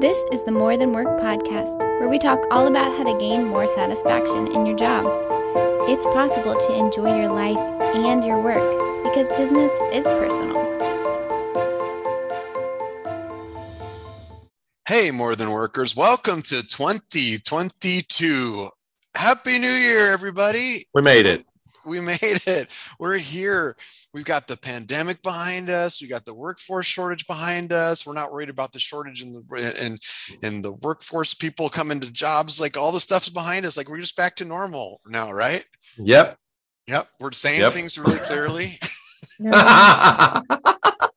This is the More Than Work podcast, where we talk all about how to gain more satisfaction in your job. It's possible to enjoy your life and your work because business is personal. Hey, More Than Workers, welcome to 2022. Happy New Year, everybody. We made it we made it. We're here. We've got the pandemic behind us. We got the workforce shortage behind us. We're not worried about the shortage in the in in the workforce. People coming to jobs, like all the stuff's behind us. Like we're just back to normal now, right? Yep. Yep. We're saying yep. things really clearly.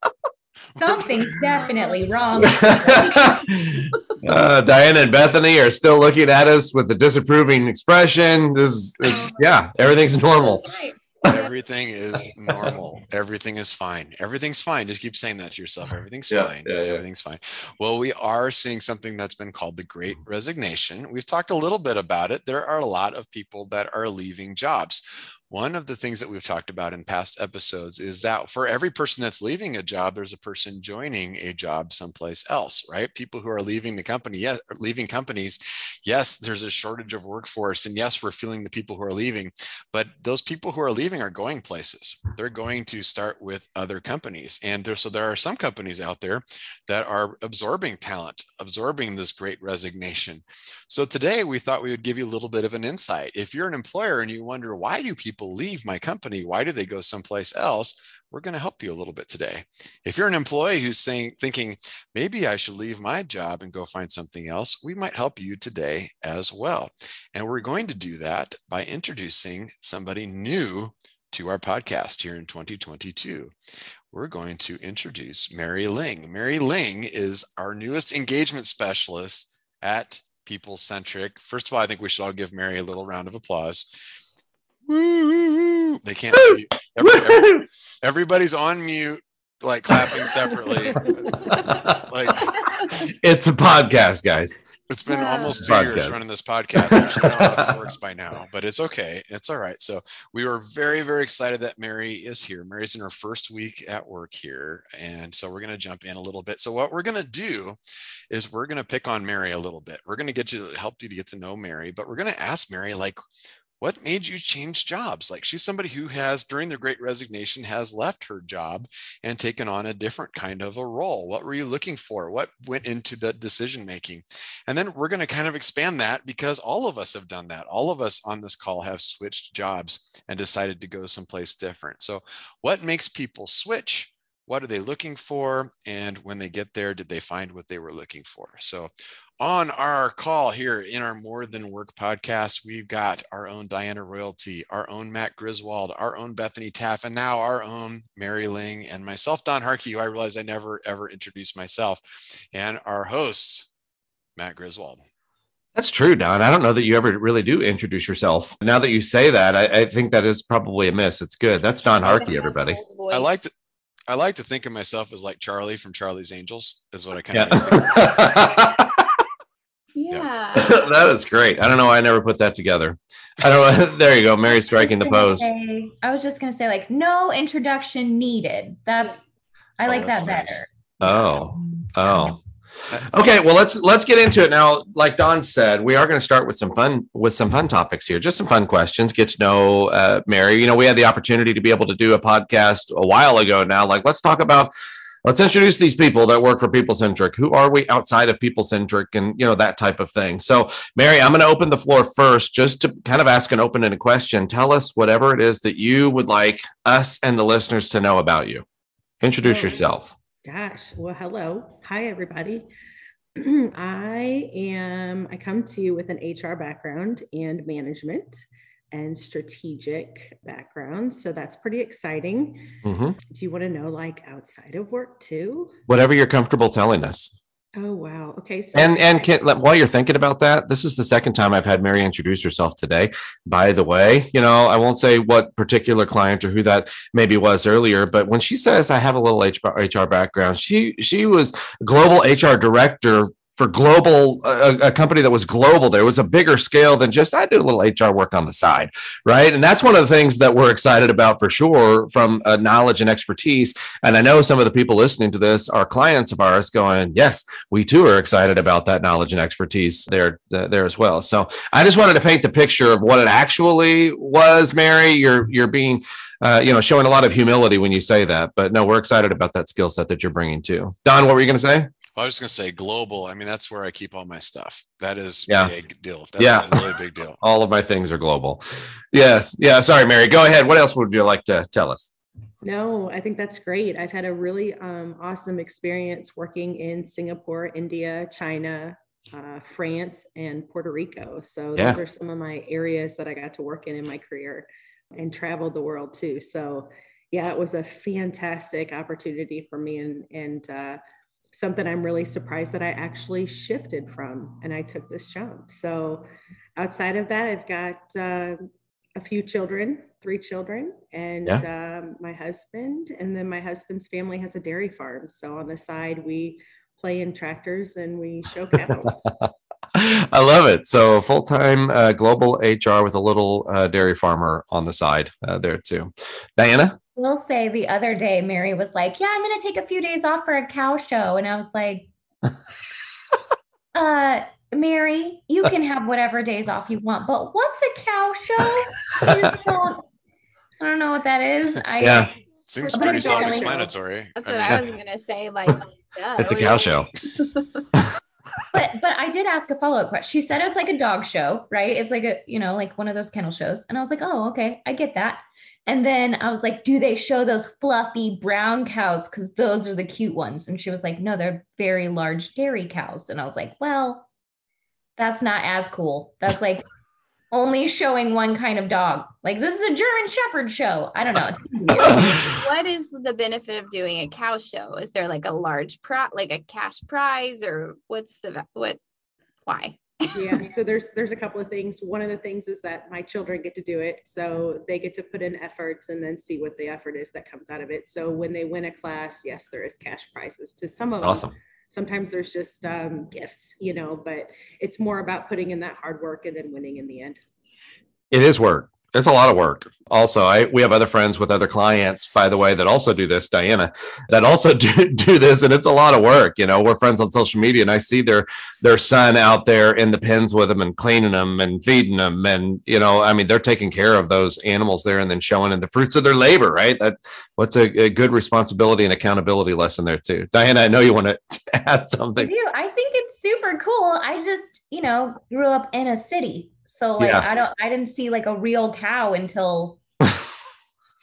Something's definitely wrong. uh, Diana and Bethany are still looking at us with a disapproving expression. This is, yeah, everything's normal. Everything is normal. Everything is fine. Everything's fine. Just keep saying that to yourself. Everything's yeah, fine. Yeah, yeah. Everything's fine. Well, we are seeing something that's been called the great resignation. We've talked a little bit about it. There are a lot of people that are leaving jobs. One of the things that we've talked about in past episodes is that for every person that's leaving a job, there's a person joining a job someplace else, right? People who are leaving the company, yes, leaving companies, yes, there's a shortage of workforce. And yes, we're feeling the people who are leaving, but those people who are leaving are going places. They're going to start with other companies. And there, so there are some companies out there that are absorbing talent, absorbing this great resignation. So today we thought we would give you a little bit of an insight. If you're an employer and you wonder why do people people leave my company? Why do they go someplace else? We're going to help you a little bit today. If you're an employee who's saying, thinking, maybe I should leave my job and go find something else, we might help you today as well. And we're going to do that by introducing somebody new to our podcast here in 2022 we're going to introduce Mary Ling. Mary Ling is our newest engagement specialist at People Centric. First of all, I think we should all give Mary a little round of applause. They can't see. Every, every, everybody's on mute, like clapping separately. like it's a podcast, guys. It's been almost two podcast. years running this podcast. I should know how this works by now, but it's okay. It's all right. So we were very, very excited that Mary is here. Mary's in her first week at work here. And so we're going to jump in a little bit. So what we're going to do is we're going to pick on Mary a little bit. We're going to get you help you to get to know Mary, but we're going to ask Mary, like, what made you change jobs? Like she's somebody who has during the great resignation has left her job and taken on a different kind of a role. What were you looking for? What went into the decision making and then we're going to kind of expand that because all of us have done that. All of us on this call have switched jobs and decided to go someplace different. So what makes people switch? What are they looking for? And when they get there did they find what they were looking for? So on our call here in our more than work podcast we've got our own diana royalty our own matt griswold our own bethany taff and now our own mary ling and myself don harkey who i realize i never ever introduced myself and our hosts matt griswold that's true, Don. I don't know that you ever really do introduce yourself. Now that you say that, I, I think that is probably a miss. It's good. That's Don Harkey, everybody. I like to I like to think of myself as like Charlie from Charlie's Angels, is what I kind of yeah. yeah. that is great. I don't know why I never put that together. I don't know. There you go. Mary striking the pose. Say, I was just gonna say, like, no introduction needed. That's I oh, like that nice. better. Oh. Oh. Okay, well let's let's get into it now. Like Don said, we are going to start with some fun with some fun topics here, just some fun questions. Get to know uh, Mary. You know, we had the opportunity to be able to do a podcast a while ago. Now, like let's talk about let's introduce these people that work for people centric who are we outside of people centric and you know that type of thing? So mary i'm going to open the floor first just to kind of ask an open-ended question. Tell us whatever it is that you would like us and the listeners to know about you. Introduce oh, yourself. gosh. Well hello. Hi everybody. I am i come to you with an hr background and management and strategic background. So that's pretty exciting. Mm-hmm. Do you want to know like outside of work too? Whatever you're comfortable telling us. Oh wow. Okay. So and and can, while you're thinking about that, this is the second time I've had Mary introduce herself today. By the way, you know I won't say what particular client or who that maybe was earlier, but when she says I have a little HR, HR background, she she was global HR director for global a, a, company that was global there was a bigger scale than just i did a little hr work on the side right and that's one of the things that we're excited about for sure from knowledge and expertise and i know some of the people listening to this are clients of ours going yes we too are excited about that knowledge and expertise there uh, there as well so i just wanted to paint the picture of what it actually was mary you're you're being uh, you know, showing a lot of humility when you say that. But no, we're excited about that skill set that you're bringing too. Don, what were you going to say? I was just going to say global. I mean, that's where I keep all my stuff. That is yeah. big deal. That's yeah. a really big deal. all of my things are global. Yes. Yeah. Sorry, Mary. Go ahead. What else would you like to tell us? No, I think that's great. I've had a really um, awesome experience working in Singapore, India, China, uh, France, and Puerto Rico. So yeah. those are some of my areas that I got to work in in my career and traveled the world too. So yeah, it was a fantastic opportunity for me and and uh, something I'm really surprised that I actually shifted from and I took this jump. So outside of that, I've got uh, a few children, three children, and yeah. um, my husband, and then my husband's family has a dairy farm. So on the side, we play in tractors and we show cows. I love it. So full time uh, global HR with a little uh, dairy farmer on the side uh, there too. Diana. I will say the other day, Mary was like, "Yeah, I'm going to take a few days off for a cow show," and I was like, "Uh, Mary, you can have whatever days off you want, but what's a cow show? I don't, I don't know what that is. I yeah." Seems pretty self-explanatory. That's what I was gonna say. Like, yeah, it's a cow show. but but I did ask a follow up question. She said it's like a dog show, right? It's like a you know like one of those kennel shows, and I was like, oh okay, I get that. And then I was like, do they show those fluffy brown cows? Because those are the cute ones. And she was like, no, they're very large dairy cows. And I was like, well, that's not as cool. That's like only showing one kind of dog. Like this is a German Shepherd show. I don't know. what is the benefit of doing a cow show? Is there like a large pro, like a cash prize, or what's the what? Why? Yeah so there's there's a couple of things one of the things is that my children get to do it so they get to put in efforts and then see what the effort is that comes out of it so when they win a class yes there is cash prizes to some of That's them awesome sometimes there's just um, gifts, you know, but it's more about putting in that hard work and then winning in the end. It is work. It's a lot of work. Also, I we have other friends with other clients, by the way, that also do this, Diana, that also do, do this, and it's a lot of work. You know, we're friends on social media, and I see their their son out there in the pens with them and cleaning them and feeding them, and you know, I mean, they're taking care of those animals there and then showing in the fruits of their labor, right? That what's a, a good responsibility and accountability lesson there too. Diana, I know you want to add something. I do. I think it's super cool. I just, you know, grew up in a city so like yeah. I don't I didn't see like a real cow until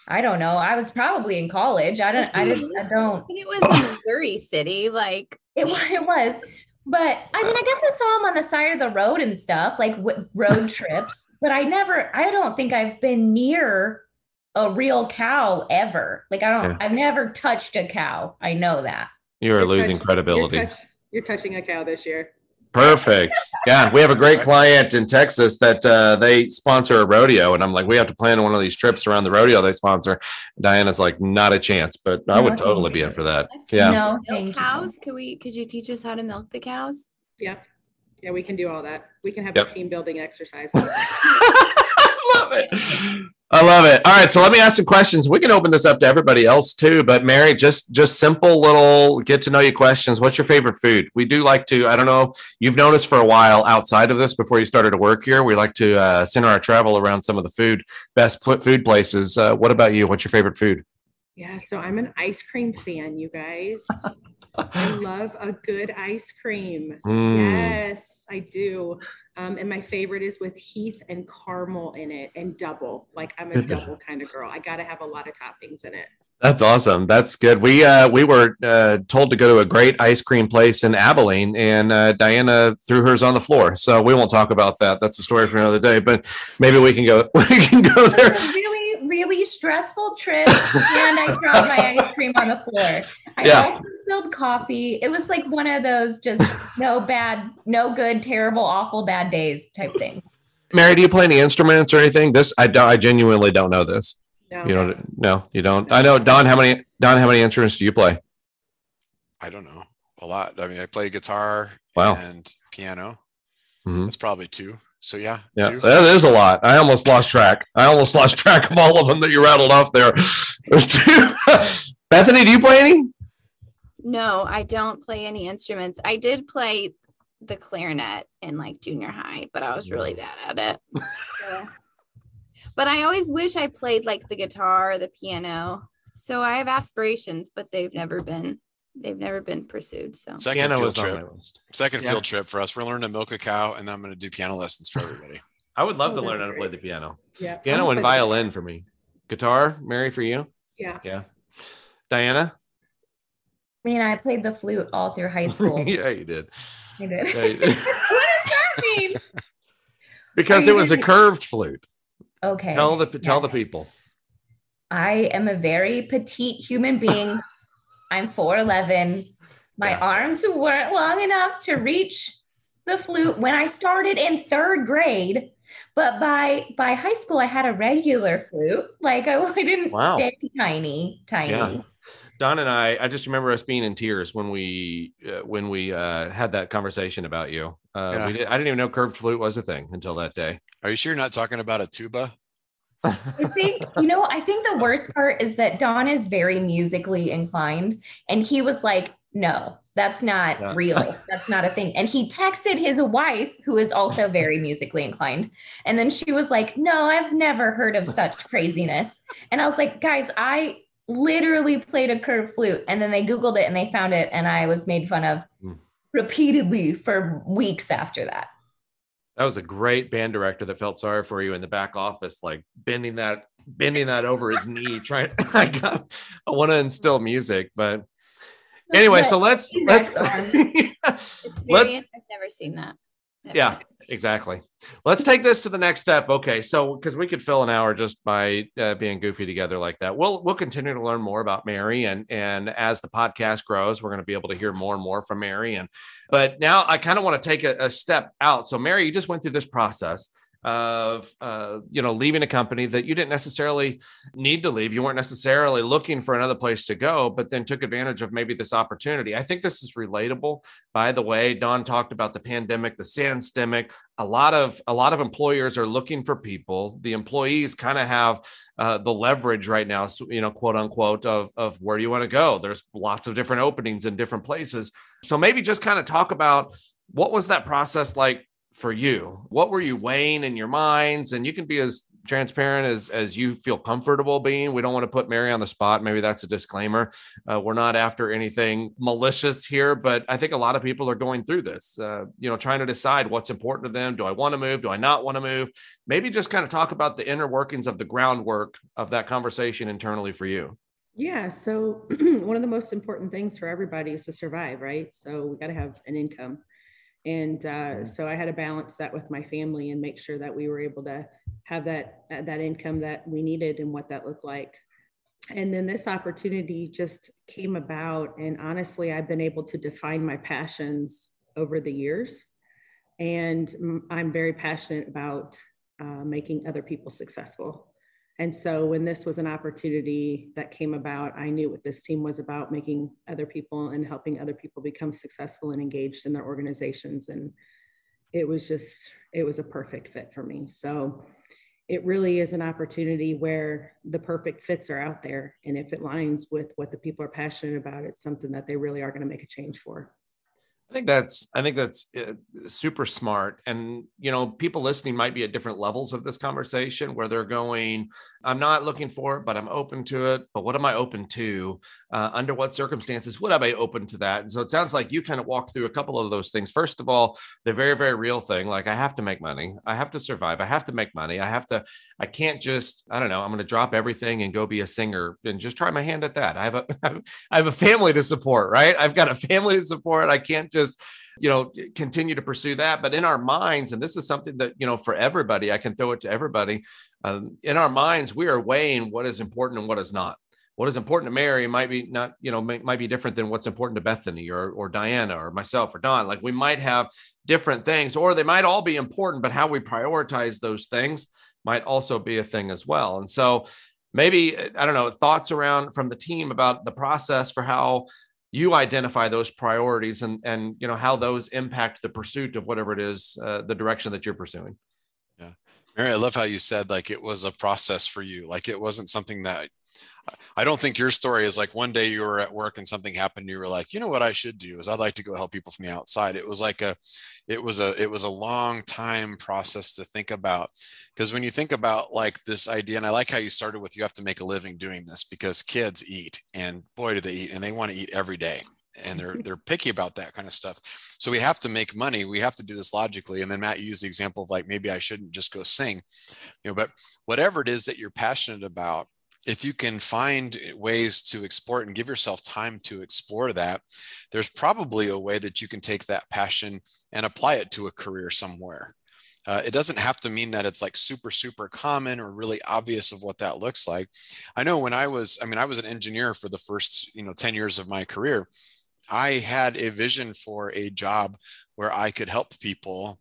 I don't know. I was probably in college. I don't I just I don't it was in Missouri City, like it, it was. But I mean, I guess I saw them on the side of the road and stuff, like road trips. But I never, I don't think I've been near a real cow ever. Like I don't, yeah. I've never touched a cow. I know that. You are losing credibility. You're, touch, you're touching a cow this year. Perfect. Yeah, we have a great client in Texas that uh, they sponsor a rodeo, and I'm like, we have to plan one of these trips around the rodeo they sponsor. Diana's like, not a chance, but I would totally be in for that. Yeah. No, milk cows. Could we? Could you teach us how to milk the cows? Yeah, yeah, we can do all that. We can have yep. a team building exercise. love it. I love it. All right, so let me ask some questions. We can open this up to everybody else too, but Mary, just just simple little get to know you questions. What's your favorite food? We do like to. I don't know. You've noticed for a while outside of this before you started to work here. We like to uh, center our travel around some of the food best food places. Uh, what about you? What's your favorite food? Yeah, so I'm an ice cream fan, you guys. I love a good ice cream. Mm. Yes, I do. Um, and my favorite is with Heath and caramel in it and double. Like I'm a double kind of girl. I got to have a lot of toppings in it. That's awesome. That's good. We uh, we were uh, told to go to a great ice cream place in Abilene, and uh, Diana threw hers on the floor. So we won't talk about that. That's a story for another day. But maybe we can go. We can go there. Really, really stressful trip, and I dropped my ice cream on the floor. I yeah. also spilled coffee. It was like one of those just no bad, no good, terrible, awful, bad days type thing. Mary, do you play any instruments or anything? This I don't. I genuinely don't know this. No. You don't. No, you don't. I know Don. How many Don? How many instruments do you play? I don't know. a lot. I mean, I play guitar wow. and piano. Mm-hmm. That's probably two. So yeah, yeah, two. that is a lot. I almost lost track. I almost lost track of all of them that you rattled off there. There's two. Bethany, do you play any? No, I don't play any instruments. I did play the clarinet in like junior high, but I was really bad at it. yeah. But I always wish I played like the guitar or the piano. So I have aspirations, but they've never been they've never been pursued. So second piano field trip. Second yeah. field trip for us. We're learning to milk a cow, and then I'm going to do piano lessons for everybody. I would love oh, to learn how to play the piano. Yeah, piano and violin for me. Guitar, Mary, for you. Yeah. Yeah. Diana. I mean, I played the flute all through high school. yeah, you did. I did. Yeah, you did. what does that mean? because it was a curved flute. Okay. Tell the tell yes. the people. I am a very petite human being. I'm 4'11. My yeah. arms weren't long enough to reach the flute when I started in third grade. But by by high school, I had a regular flute. Like I, I didn't wow. stay tiny, tiny. Yeah. Don and I, I just remember us being in tears when we uh, when we uh, had that conversation about you. Uh, yeah. did, I didn't even know curved flute was a thing until that day. Are you sure you're not talking about a tuba? I think you know. I think the worst part is that Don is very musically inclined, and he was like, "No, that's not yeah. real. That's not a thing." And he texted his wife, who is also very musically inclined, and then she was like, "No, I've never heard of such craziness." And I was like, "Guys, I literally played a curved flute and then they googled it and they found it and i was made fun of mm. repeatedly for weeks after that that was a great band director that felt sorry for you in the back office like bending that bending that over his knee trying i got i want to instill music but anyway so let's let's let's, i've never seen that. Yeah exactly. Let's take this to the next step. Okay, so because we could fill an hour just by uh, being goofy together like that. We'll we'll continue to learn more about Mary, and and as the podcast grows, we're going to be able to hear more and more from Mary. And but now I kind of want to take a, a step out. So Mary, you just went through this process of uh, you know leaving a company that you didn't necessarily need to leave. You weren't necessarily looking for another place to go but then took advantage of maybe this opportunity. I think this is relatable. By the way don talked about the pandemic the sandstemic. A lot of a lot of employers are looking for people. The employees kind of have uh, the leverage right now you know quote unquote of of where you want to go. There's lots of different openings in different places. So maybe just kind of talk about what was that process like for you? What were you weighing in your minds? And you can be as transparent as as you feel comfortable being. We don't want to put Mary on the spot. Maybe that's a disclaimer. Uh, we're not after anything malicious here, but I think a lot of people are going through this. Uh, you know, trying to decide what's important to them. Do I want to move? Do I not want to move? Maybe just kind of talk about the inner workings of the groundwork of that conversation internally for you. Yeah. So one of the most important things for everybody is to survive, right? So we got to have an income and uh, so i had to balance that with my family and make sure that we were able to have that uh, that income that we needed and what that looked like. And then this opportunity just came about and honestly i've been able to define my passions over the years. And i'm very passionate about uh, making other people successful and so when this was an opportunity that came about, I knew what this team was about making other people and helping other people become successful and engaged in their organizations. And it was just, it was a perfect fit for me. So it really is an opportunity where the perfect fits are out there. And if it lines with what the people are passionate about, it's something that they really are going to make a change for. I think that's I think that's uh, super smart, and you know, people listening might be at different levels of this conversation where they're going, "I'm not looking for it, but I'm open to it." But what am I open to? Uh, under what circumstances would I be open to that? And so it sounds like you kind of walked through a couple of those things. First of all, the very very real thing, like I have to make money, I have to survive, I have to make money, I have to, I can't just, I don't know, I'm going to drop everything and go be a singer and just try my hand at that. I have a, I have a family to support, right? I've got a family to support. I can't just you know continue to pursue that but in our minds and this is something that you know for everybody i can throw it to everybody um, in our minds we are weighing what is important and what is not what is important to mary might be not you know may, might be different than what's important to bethany or or diana or myself or don. Like we might have different things or they might all be important but how we prioritize those things might also be a thing as well. And so maybe i don't know thoughts around from the team about the process for how you identify those priorities and and you know how those impact the pursuit of whatever it is uh, the direction that you're pursuing. Yeah. Mary i love how you said like it was a process for you. Like it wasn't something that I don't think your story is like one day you were at work and something happened. You were like, you know what I should do is I'd like to go help people from the outside. It was like a, it was a, it was a long time process to think about. Because when you think about like this idea, and I like how you started with you have to make a living doing this because kids eat and boy do they eat and they want to eat every day and they're they're picky about that kind of stuff. So we have to make money. We have to do this logically. And then Matt used the example of like maybe I shouldn't just go sing, you know. But whatever it is that you're passionate about, if you can find ways to explore and give yourself time to explore that, there's probably a way that you can take that passion and apply it to a career somewhere. Uh, it doesn't have to mean that it's like super, super common or really obvious of what that looks like. I know when I was, I mean, I was an engineer for the first, you know, 10 years of my career. I had a vision for a job where I could help people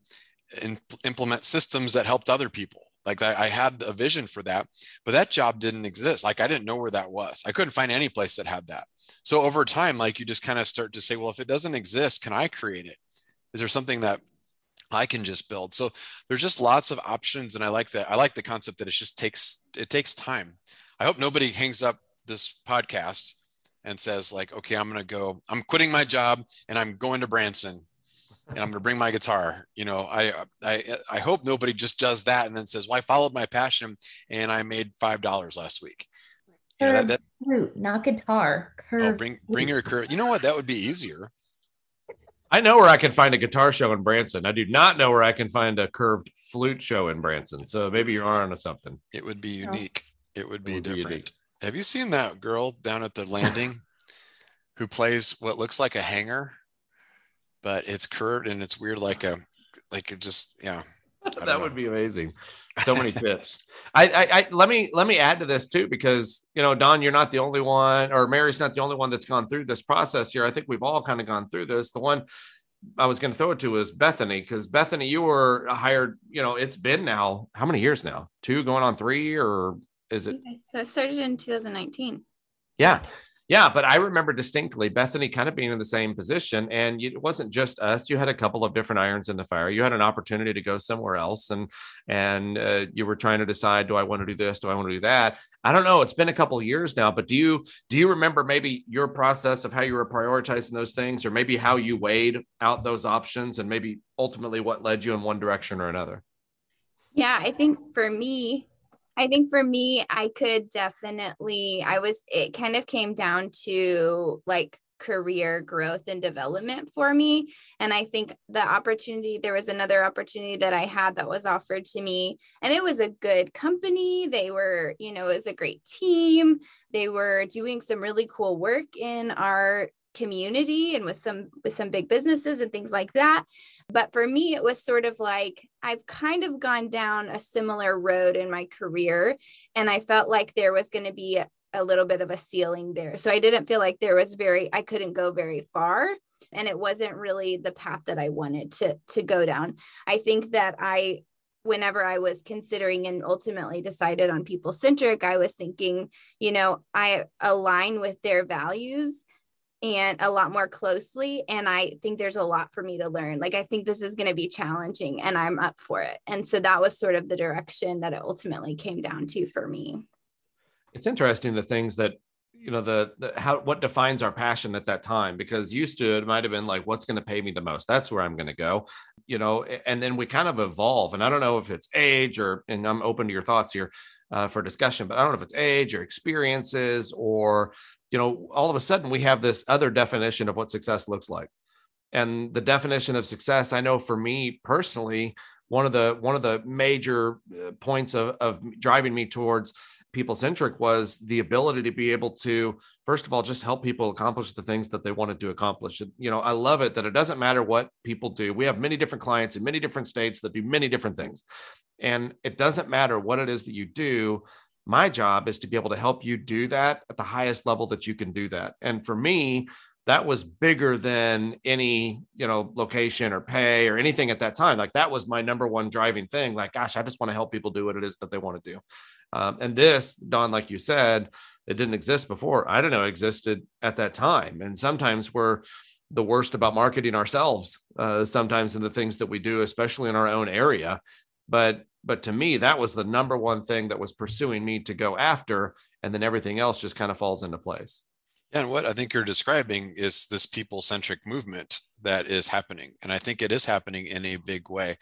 and implement systems that helped other people like I, I, had a vision for that, but that job didn't exist. Like I didn't know where that was. I couldn't find any place that had that. So over time, like you just kind of start to say, well, if it doesn't exist, can I create it? Is there something that I can just build? So there's just lots of options. And I like that. I like the concept that it just takes, it takes time. I hope nobody hangs up this podcast and says like, okay, I'm to go, I'm quitting my job and I'm going to Branson and I'm going to bring my guitar. You know, I, I, I hope nobody just does that and then says, well, I followed my passion and I made $5 last week. You know, that, that, flute, not guitar. Curved oh, bring, bring your curve. You know what? That would be easier. I know where I can find a guitar show in Branson. I do not know where I can find a curved flute show in Branson. So maybe you're on to something. It would be unique. It would be it would different. Be Have you seen that girl down at the landing who plays what looks like a hanger? But it's curved and it's weird, like a, like it just, yeah. that would be amazing. So many tips. I, I, I, let me let me add to this too, because you know, Don, you're not the only one, or Mary's not the only one that's gone through this process here. I think we've all kind of gone through this. The one I was going to throw it to was Bethany, because Bethany, you were hired. You know, it's been now how many years now? Two going on three, or is it? So I started in 2019. Yeah. Yeah, but I remember distinctly Bethany kind of being in the same position, and it wasn't just us. You had a couple of different irons in the fire. You had an opportunity to go somewhere else, and and uh, you were trying to decide: Do I want to do this? Do I want to do that? I don't know. It's been a couple of years now, but do you do you remember maybe your process of how you were prioritizing those things, or maybe how you weighed out those options, and maybe ultimately what led you in one direction or another? Yeah, I think for me, I think for me, I could definitely, I was, it kind of came down to like career growth and development for me. And I think the opportunity, there was another opportunity that I had that was offered to me, and it was a good company. They were, you know, it was a great team. They were doing some really cool work in our community and with some with some big businesses and things like that. But for me it was sort of like i've kind of gone down a similar road in my career and i felt like there was going to be a, a little bit of a ceiling there. So i didn't feel like there was very i couldn't go very far and it wasn't really the path that i wanted to to go down. I think that i whenever I was considering and ultimately decided on people centric, I was thinking, you know, I align with their values and a lot more closely. And I think there's a lot for me to learn. Like, I think this is going to be challenging and I'm up for it. And so that was sort of the direction that it ultimately came down to for me. It's interesting the things that, you know, the, the how, what defines our passion at that time, because used to it might have been like, what's going to pay me the most? That's where I'm going to go, you know, and then we kind of evolve. And I don't know if it's age or, and I'm open to your thoughts here. Uh, for discussion, but I don't know if it's age or experiences or you know, all of a sudden we have this other definition of what success looks like. And the definition of success, I know for me personally, one of the one of the major uh, points of, of driving me towards people centric was the ability to be able to first of all just help people accomplish the things that they wanted to accomplish. You know i love it that it doesn't matter what people do. We have many different clients in many different states that do many different things. And it doesn't matter what it is that you do my job is to be able to help you do that at the highest level that you can do that. And for me, that was bigger than any, you know, location or pay or anything at that time. Like that was my number one driving thing. Like, gosh, I just want to help people do what it is that they want to do. Um, and this, Don, like you said, it didn't exist before. I don't know existed at that time. And sometimes we're the worst about marketing ourselves. Uh, sometimes in the things that we do, especially in our own area. But but to me, that was the number one thing that was pursuing me to go after, and then everything else just kind of falls into place. Yeah, and what I think you're describing is this people centric movement that is happening. And I think it is happening in a big way.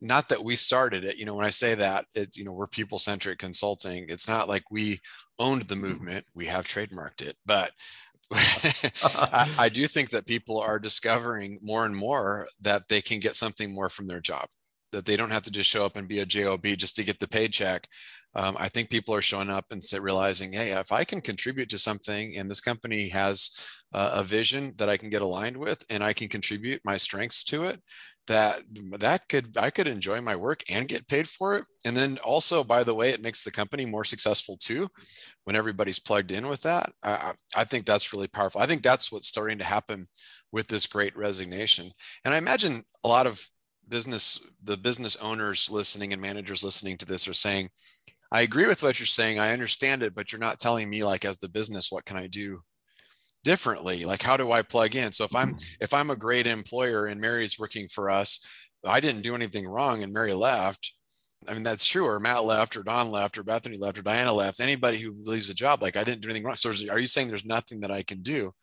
Not that we started it, you know, when I say that, it's, you know, we're people centric consulting. It's not like we owned the mm-hmm. movement, we have trademarked it. But I, I do think that people are discovering more and more that they can get something more from their job that they don't have to just show up and be a job just to get the paycheck um, I think people are showing up and realizing, hey, if I can contribute to something and this company has uh, a vision that I can get aligned with and I can contribute my strengths to it, that that could I could enjoy my work and get paid for it. And then also, by the way, it makes the company more successful too when everybody's plugged in with that. I, I think that's really powerful. I think that's what's starting to happen with this great resignation. And I imagine a lot of business the business owners listening and managers listening to this are saying I agree with what you're saying. I understand it, but you're not telling me like as the business, what can I do differently? Like how do I plug in? So if I'm mm-hmm. if I'm a great employer and Mary's working for us, I didn't do anything wrong and Mary left. I mean, that's true. Or Matt left, or Don left, or Bethany left, or Diana left. Anybody who leaves a job, like I didn't do anything wrong. So are you saying there's nothing that I can do?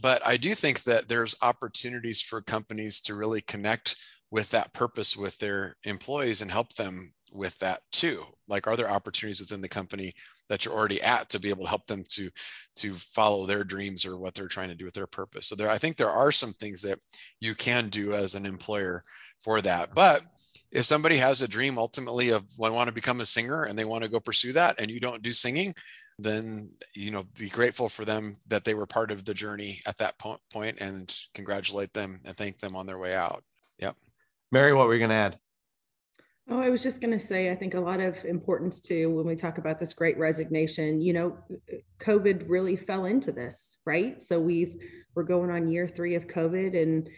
But I do think that there's opportunities for companies to really connect with that purpose with their employees and help them with that too? Like are there opportunities within the company that you're already at to be able to help them to to follow their dreams or what they're trying to do with their purpose? So there i think there are some things that you can do as an employer for that. But if somebody has a dream ultimately of I want to become a singer and they want to go pursue that and you don't do singing then you know be grateful for them that they were part of the journey at that point and congratulate them and thank them on their way out. Yep mary what were you going to add Oh, I was just going to say, I think a lot of importance too when we talk about this great resignation. You know, COVID really fell into this, right? So we've we're going on year three of COVID, and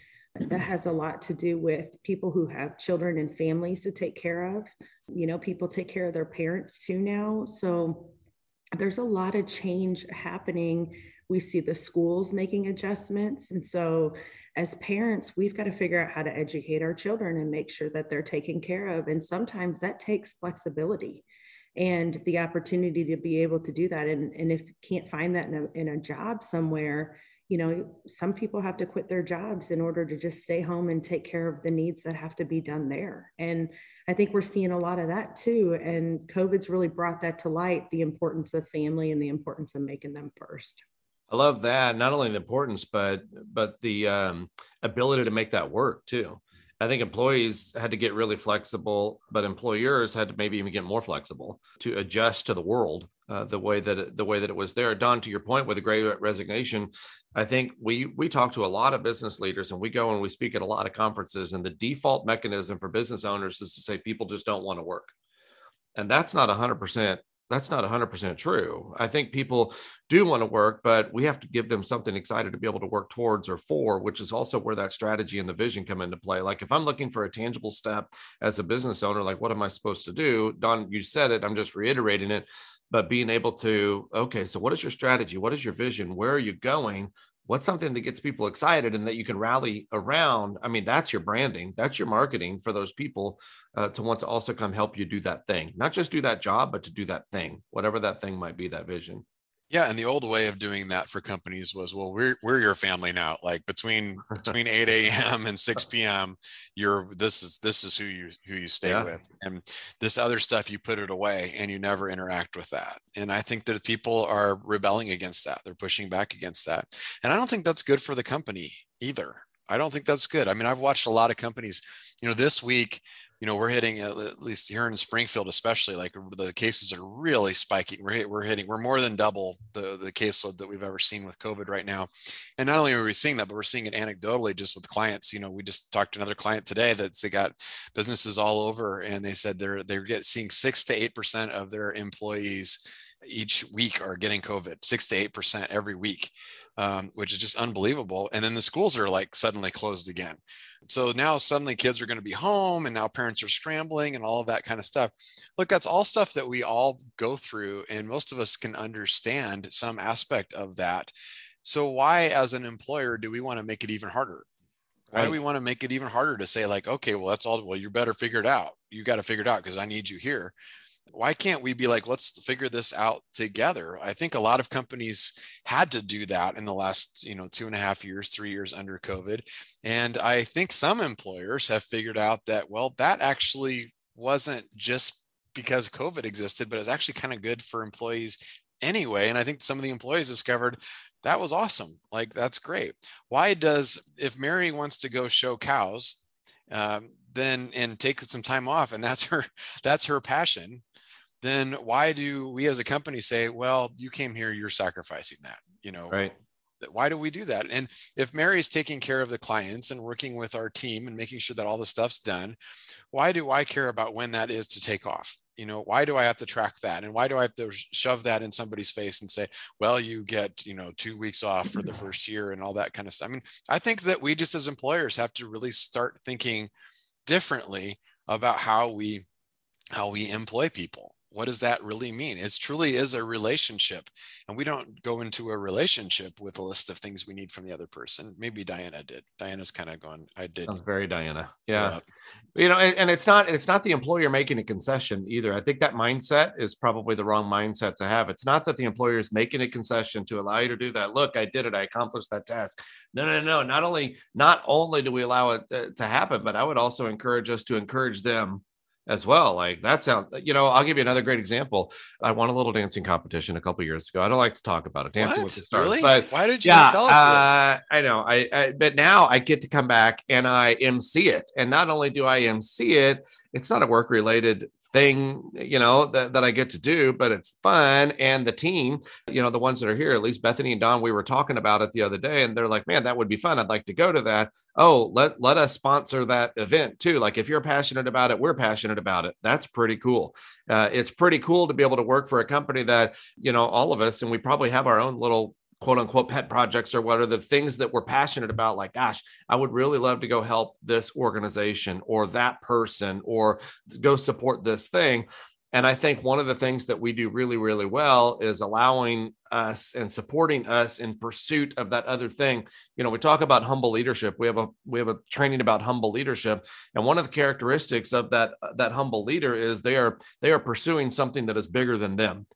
that has a lot to do with people who have children and families to take care of. You know, people take care of their parents too now. So there's a lot of change happening. We see the schools making adjustments, and so as parents, we've got to figure out how to educate our children and make sure that they're taken care of. And sometimes that takes flexibility and the opportunity to be able to do that. And, and if you can't find that in a, in a job somewhere, you know, some people have to quit their jobs in order to just stay home and take care of the needs that have to be done there. And I think we're seeing a lot of that too. And COVID's really brought that to light the importance of family and the importance of making them first. I love that. Not only the importance, but but the um, ability to make that work too. I think employees had to get really flexible, but employers had to maybe even get more flexible to adjust to the world uh, the way that it, the way that it was there. Don, to your point with the great resignation, I think we we talk to a lot of business leaders and we go and we speak at a lot of conferences, and the default mechanism for business owners is to say people just don't want to work, and that's not hundred percent that's not 100% true. I think people do want to work, but we have to give them something excited to be able to work towards or for, which is also where that strategy and the vision come into play. Like if I'm looking for a tangible step as a business owner, like what am I supposed to do? Don, you said it, I'm just reiterating it, but being able to, okay, so what is your strategy? What is your vision? Where are you going? What's something that gets people excited and that you can rally around? I mean that's your branding that's your marketing for those people uh, to want to also come help you do that thing. Not just do that job but to do that thing whatever that thing might be that vision yeah, and the old way of doing that for companies was, well, we're we're your family now. Like between between 8 a.m. and 6 p.m., you're this is this is who you who you stay yeah. with, and this other stuff you put it away and you never interact with that. And I think that people are rebelling against that. They're pushing back against that, and I don't think that's good for the company either. I don't think that's good. I mean, I've watched a lot of companies. You know, this week you know, we're hitting uh, at least here in Springfield, especially like the cases are really spiking. We're, we're hitting, we're more than double the, the caseload that we've ever seen with COVID right now. And not only are we seeing that, but we're seeing it anecdotally just with clients. You know, we just talked to another client today that's they got businesses all over and they said they're, they're getting seeing six to 8% of their employees each week are getting COVID, six to 8% every week. Um, which is just unbelievable. And then the schools are like suddenly closed again. So now suddenly kids are going to be home and now parents are scrambling and all of that kind of stuff. Look, that's all stuff that we all go through, and most of us can understand some aspect of that. So, why, as an employer, do we want to make it even harder? Why right. do we want to make it even harder to say, like, okay, well, that's all, well, you better figure it out. You got to figure it out because I need you here why can't we be like let's figure this out together? I think a lot of companies had to do that in the last you know two and a half years three years under covid. And i think some employers have figured out that well that actually wasn't just because covid existed but it's actually kind of good for employees anyway. And i think some of the employees discovered that was awesome. Like that's great. Why does if mary wants to go show cows um, then and take some time off and that's her that's her passion then why do we as a company say, well, you came here, you're sacrificing that, you know? Right. Why do we do that? And if Mary's taking care of the clients and working with our team and making sure that all the stuff's done, why do I care about when that is to take off? You know, why do I have to track that? And why do I have to shove that in somebody's face and say, well, you get, you know, two weeks off for the first year and all that kind of stuff? I mean, I think that we just as employers have to really start thinking differently about how we how we employ people what does that really mean? It truly is a relationship. And we don't go into a relationship with a list of things we need from the other person. Maybe Diana did. Diana's kind of going, I did. Sounds very Diana. Yeah. You know, and, and it's not it's not the employer making a concession either. I think that mindset is probably the wrong mindset to have. It's not that the employer is making a concession to allow you to do that. Look, I did it. I accomplished that task. No, no, no. Not only not only do we allow it to, to happen, but I would also encourage us to encourage them as well. Like that sounds, you know, I'll give you another great example. I won a little dancing competition a couple years ago. I don't like to talk about it. Dancing what? with the stars. Really? But why did you yeah, tell us uh, I know. I, I, but now I get to come back and I MC it. And not only do I MC it, it's not a work related thing, you know, that, that I get to do, but it's fun. And the team, you know, the ones that are here, at least Bethany and Don, we were talking about it the other day, and they're like, man, that would be fun. I'd like to go to that. Oh, let, let us sponsor that event too. Like if you're passionate about it, we're passionate about it. That's pretty cool. Uh, it's pretty cool to be able to work for a company that, you know, all of us, and we probably have our own little quote unquote pet projects or what are the things that we're passionate about like gosh i would really love to go help this organization or that person or go support this thing. And i think one of the things that we do really really well is allowing us and supporting us in pursuit of that other thing. You know we talk about humble leadership. We have a we have a training about humble leadership. And one of the characteristics of that that humble leader is they are they are pursuing something that is bigger than them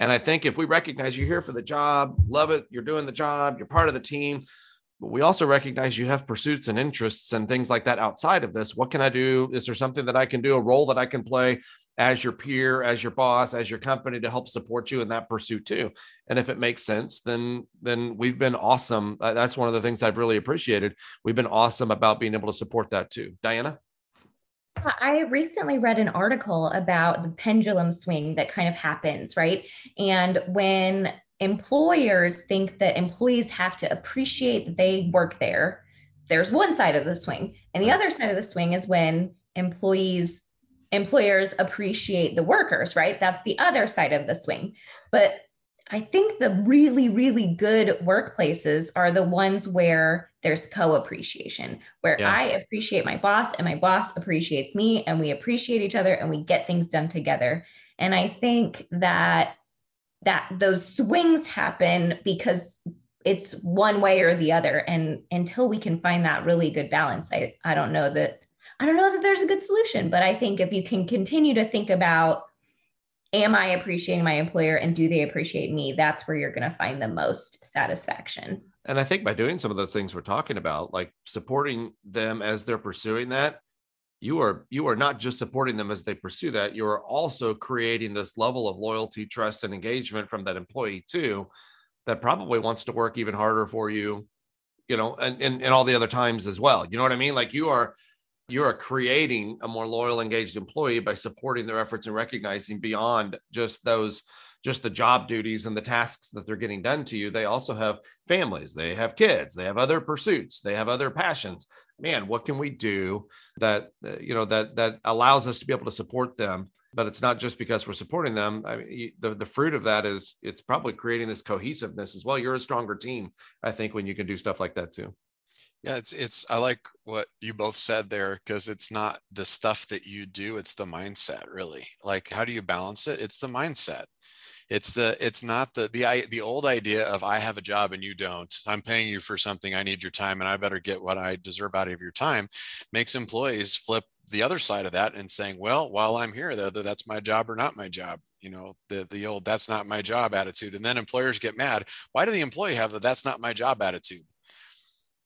and I think if we recognize you're here for the job, love it, you're doing the job, you're part of the team, but we also recognize you have pursuits and interests and things like that outside of this. What can I do? Is there something that I can do, a role that I can play as your peer, as your boss, as your company to help support you in that pursuit too? And if it makes sense, then then we've been awesome. Uh, that's one of the things I've really appreciated. We've been awesome about being able to support that too. Diana? I recently read an article about the pendulum swing that kind of happens, right? And when employers think that employees have to appreciate that they work there, there's one side of the swing. And the other side of the swing is when employees employers appreciate the workers, right? That's the other side of the swing. But I think the really, really good workplaces are the ones where there's co appreciation, where yeah. I appreciate my boss and my boss appreciates me, and we appreciate each other and we get things done together. And I think that that those swings happen because it's one way or the other and until we can find that really good balance i i don't know that i don't know that there's a good solution but i think if you can continue to think about am I appreciating my employer and do they appreciate me? That's where you're going to find the most satisfaction. And I think by doing some of those things we're talking about, like supporting them as they're pursuing that, you are you are not just supporting them as they pursue that, you are also creating this level of loyalty, trust, and engagement from that employee too, that probably wants to work even harder for you, you know, and, and, and all the other times as well. You know what I mean? Like you are you are creating a more loyal engaged employee by supporting their efforts and recognizing beyond just those just the job duties and the tasks that they're getting done to you they also have families they have kids they have other pursuits they have other passions man what can we do that uh, you know that that allows us to be able to support them but it's not just because we're supporting them. I mean, the, the fruit of that is it's probably creating this cohesiveness as well. You're a stronger team, I think, when you can do stuff like that too. Yeah, it's it's I like what you both said there because it's not the stuff that you do, it's the mindset really. Like how do you balance it? It's the mindset. It's the it's not the the i the old idea of I have a job and you don't. I'm paying you for something. I need your time and I better get what I deserve out of your time. Makes employees flip the other side of that and saying, well, while I'm here, whether that's my job or not my job, you know, the the old that's not my job attitude. And then employers get mad. Why do the employee have the that's not my job attitude?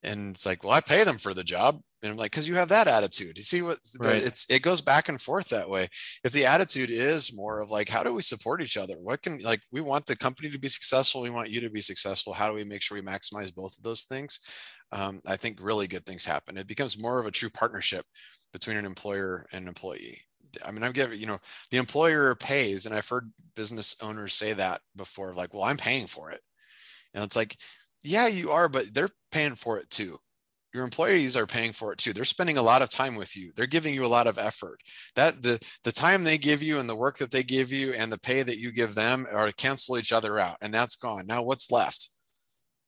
And it's like, well, I pay them for the job. And I'm like, because you have that attitude. You see what right. it's it goes back and forth that way. If the attitude is more of like, how do we support each other? What can like we want the company to be successful, we want you to be successful. How do we make sure we maximize both of those things? Um, I think really good things happen. It becomes more of a true partnership between an employer and employee. I mean, I'm giving, you know, the employer pays, and I've heard business owners say that before, like, well, I'm paying for it. And it's like, yeah, you are, but they're paying for it too. Your employees are paying for it too. They're spending a lot of time with you. They're giving you a lot of effort. That the the time they give you and the work that they give you and the pay that you give them are to cancel each other out and that's gone. Now what's left?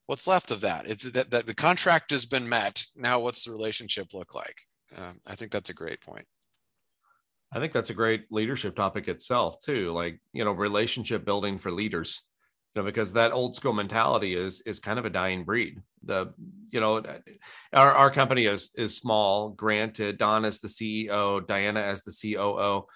What's left of that? It's that, that the contract has been met. Now what's the relationship look like? Um, i think that's a great point. I think that's a great leadership topic itself too like you know relationship building for leaders you know, because that old school mentality is is kind of a dying breed. The you know, uh, our, our company is is small. Granted, Don is the CEO, Diana as the COO,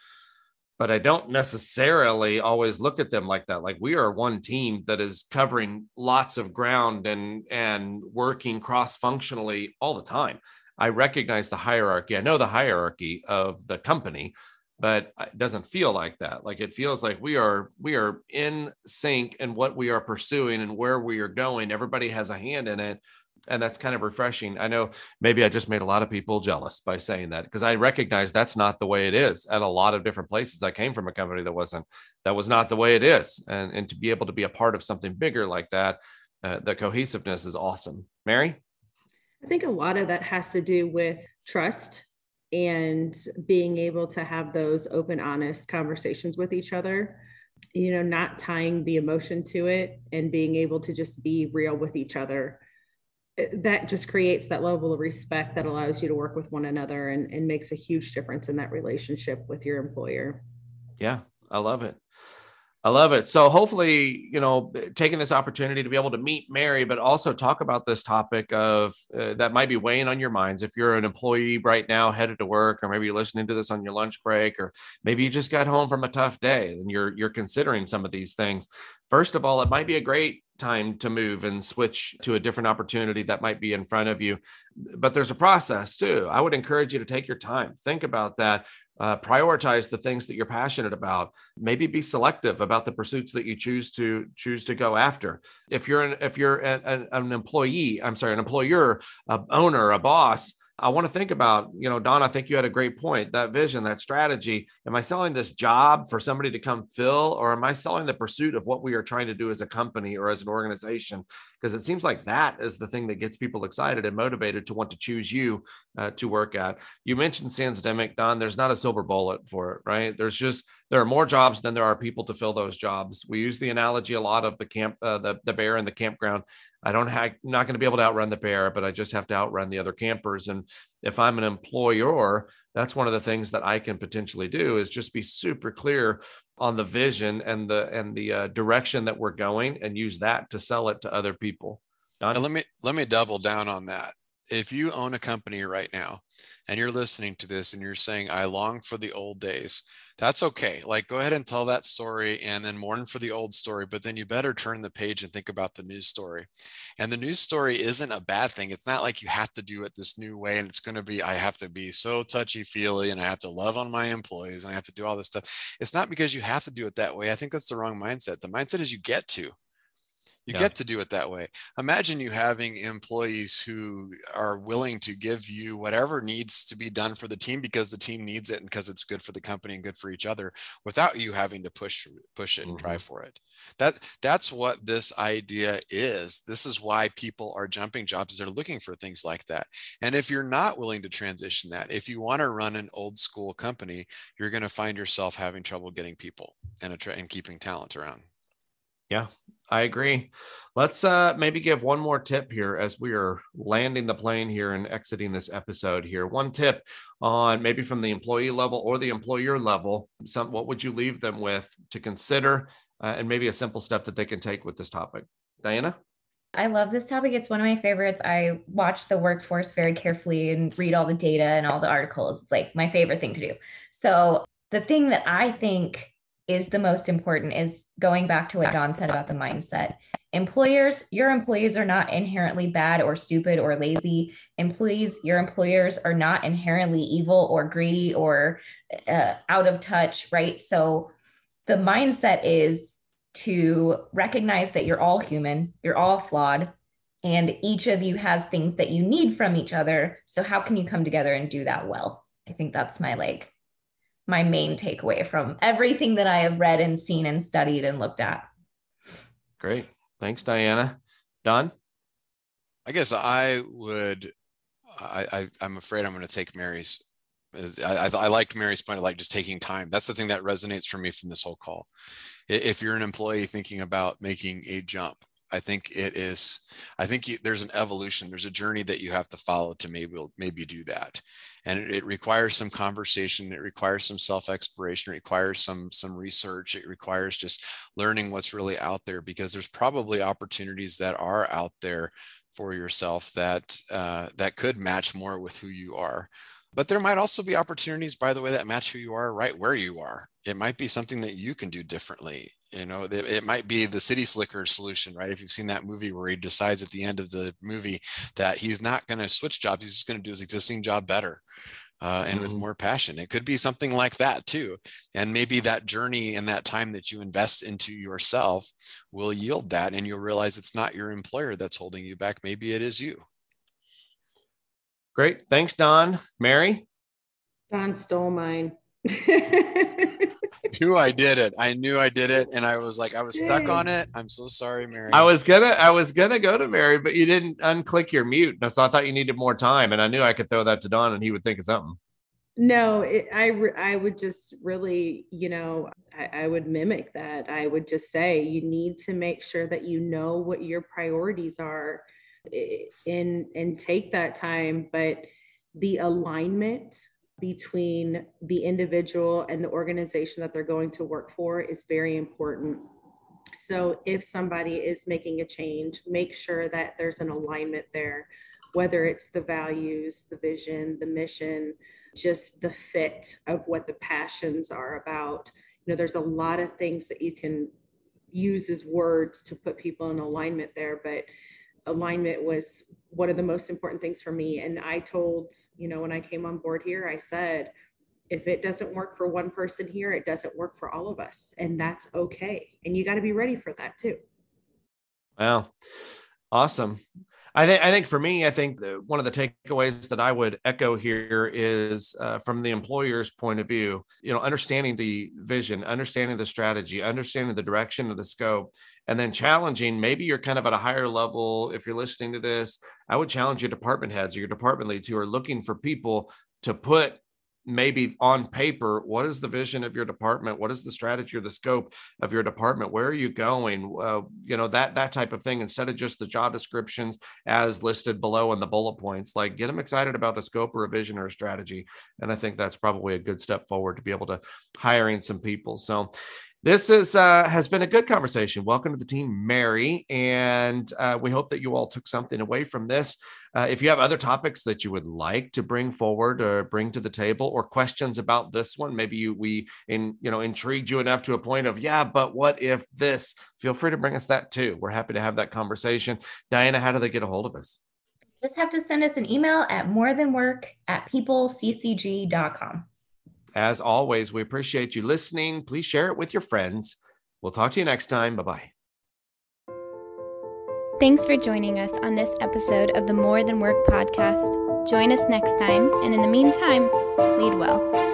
but I don't necessarily always look at them like that. Like we are one team that is covering lots of ground and and working cross functionally all the time. I recognize the hierarchy. I know the hierarchy of the company, but it doesn't feel like that. Like it feels like we are we are in sync in what we are pursuing and where we are going. Everybody has a hand in it and that's kind of refreshing. I know maybe i just made a lot of people jealous by saying that because i recognize that's not the way it is at a lot of different places. I came from a company that wasn't that was not the way it is. And and to be able to be a part of something bigger like that uh, the cohesiveness is awesome. Mary? I think a lot of that has to do with trust and being able to have those open honest conversations with each other you know not tying the emotion to it and being able to just be real with each other eh, that just creates that level of respect that allows you to work with one another and, and makes a huge difference in that relationship with your employer. Yeah i love it I love it. So hopefully, you know, taking this opportunity to be able to meet Mary, but also talk about this topic of uh, that might be weighing on your minds. If you're an employee right now headed to work, or maybe you're listening to this on your lunch break, or maybe you just got home from a tough day and you're you're considering some of these things. First of all, it might be a great time to move and switch to a different opportunity that might be in front of you. But there's a process too. I would encourage you to take your time, think about that, uh, prioritize the things that you're passionate about maybe be selective about the pursuits that you choose to choose to go after if you're an if you're an, an employee i'm sorry an employer a owner a boss I want to think about, you know, Don, I think you had a great point. That vision, that strategy. Am I selling this job for somebody to come fill, or am I selling the pursuit of what we are trying to do as a company or as an organization? Because it seems like that is the thing that gets people excited and motivated to want to choose you uh, to work at. You mentioned Sansdemic, Don. There's not a silver bullet for it, right? There's just there are more jobs than there are people to fill those jobs. We use the analogy a lot of the camp, uh, the the bear in the campground. I don't have not going to be able to outrun the bear, but I just have to outrun the other campers. And if I'm an employer, that's one of the things that I can potentially do is just be super clear on the vision and the and the uh, direction that we're going, and use that to sell it to other people. let me let me double down on that. If you own a company right now, and you're listening to this, and you're saying, "I long for the old days," that's okay. Like, go ahead and tell that story and then mourn for the old story, but then you better turn the page and think about the new story. And the new story isn't a bad thing. It's not like you have to do it this new way and it's going to be, I have to be so touchy feely and I have to love on my employees and I have to do all this stuff. It's not because you have to do it that way. I think that's the wrong mindset. The mindset is you get to You yeah. get to do it that way. Imagine you having employees who are willing to give you whatever needs to be done for the team because the team needs it and because it's good for the company and good for each other without you having to push push it and mm-hmm. drive for it. That that's what this idea is. This is why people are jumping jobs. They're looking for things like that. And if you're not willing to transition that, if you want to run an old school company, you're going to find yourself having trouble getting people and, attra- and keeping talent around. Yeah, I agree. Let's uh, maybe give one more tip here as we are landing the plane here and exiting this episode here. One tip on maybe from the employee level or the employer level. Some what would you leave them with to consider, uh, and maybe a simple step that they can take with this topic. Diana. I love this topic. It's one of my favorites. I watch the workforce very carefully and read all the data and all the articles. It's like my favorite thing to do. So, the thing that I think is the most important is going back to what Don said about the mindset. Employers, your employees are not inherently bad or stupid or lazy. Employees, your employers are not inherently evil or greedy or uh, out of touch, right? So the mindset is to recognize that you're all human, you're all flawed, and each of you has things that you need from each other. So how can you come together and do that well? I think that's my like my main takeaway from everything that I have read and seen and studied and looked at. Great. Thanks, Diana. Don? I guess I would, I, I, am afraid I'm going to take Mary's. I, I, I like Mary's point of like just taking time. That's the thing that resonates for me from this whole call. If you're an employee thinking about making a jump, I think it is. I think you, there's an evolution. There's a journey that you have to follow to maybe maybe do that, and it, it requires some conversation. It requires some self exploration. It requires some some research. It requires just learning what's really out there because there's probably opportunities that are out there for yourself that uh, that could match more with who you are. But there might also be opportunities, by the way, that match who you are right where you are. It might be something that you can do differently. You know, it, it might be the city slicker solution, right? If you've seen that movie where he decides at the end of the movie that he's not going to switch jobs, he's just going to do his existing job better. Uh, and mm-hmm. with more passion. It could be something like that too. And maybe that journey and that time that you invest into yourself will yield that. And you'll realize it's not your employer that's holding you back. Maybe it is you. Great. Thanks, Don. Mary? Don stole mine. knew I did it. I knew I did it, and I was like, I was stuck on it. I'm so sorry, Mary. I was gonna, I was gonna go to Mary, but you didn't unclick your mute, so I thought you needed more time, and I knew I could throw that to Don, and he would think of something. No, it, I I would just really, you know, I, I would mimic that. I would just say you need to make sure that you know what your priorities are eh, and and take that time but the alignment between the individual and the organization that they're going to work for is very important. So if somebody is making a change make sure that there's an alignment there whether it's the values the vision the mission just the fit of what the passions are about. You know there's a lot of things that you can use as words to put people in alignment there but alignment was one of the most important things for me. And I told, you know, when I came on board here, I said, if it doesn't work for one person here, it doesn't work for all of us. And that's okay. And you got to be ready for that too. Wow. Awesome. I think I think for me, I think one of the takeaways that I would echo here is uh, from the employer's point of view. You know, understanding the vision, understanding the strategy, understanding the direction of the scope, and then challenging maybe you're kind of at a higher level if you're listening to this. I would challenge your department heads or your department leads who are looking for people to put maybe on paper what is the vision of your department? What is the strategy or the scope of your department? Where are you going? Uh, you know that that type of thing instead of just the job descriptions as listed below in the bullet points like get them excited about a scope or a vision or a strategy. And i think that's probably a good step forward to be able to hiring some people. So this is uh, has been a good conversation. Welcome to the team, Mary, and uh, we hope that you all took something away from this. Uh, if you have other topics that you would like to bring forward or bring to the table, or questions about this one, maybe you, we in you know intrigued you enough to a point of yeah, but what if this? Feel free to bring us that too. We're happy to have that conversation. Diana, how do they get a hold of us? Just have to send us an email at more than work at peopleccg.com. As always, we appreciate you listening. Please share it with your friends. We'll talk to you next time. Bye bye. Thanks for joining us on this episode of the More Than Work podcast. Join us next time, and in the meantime, lead well.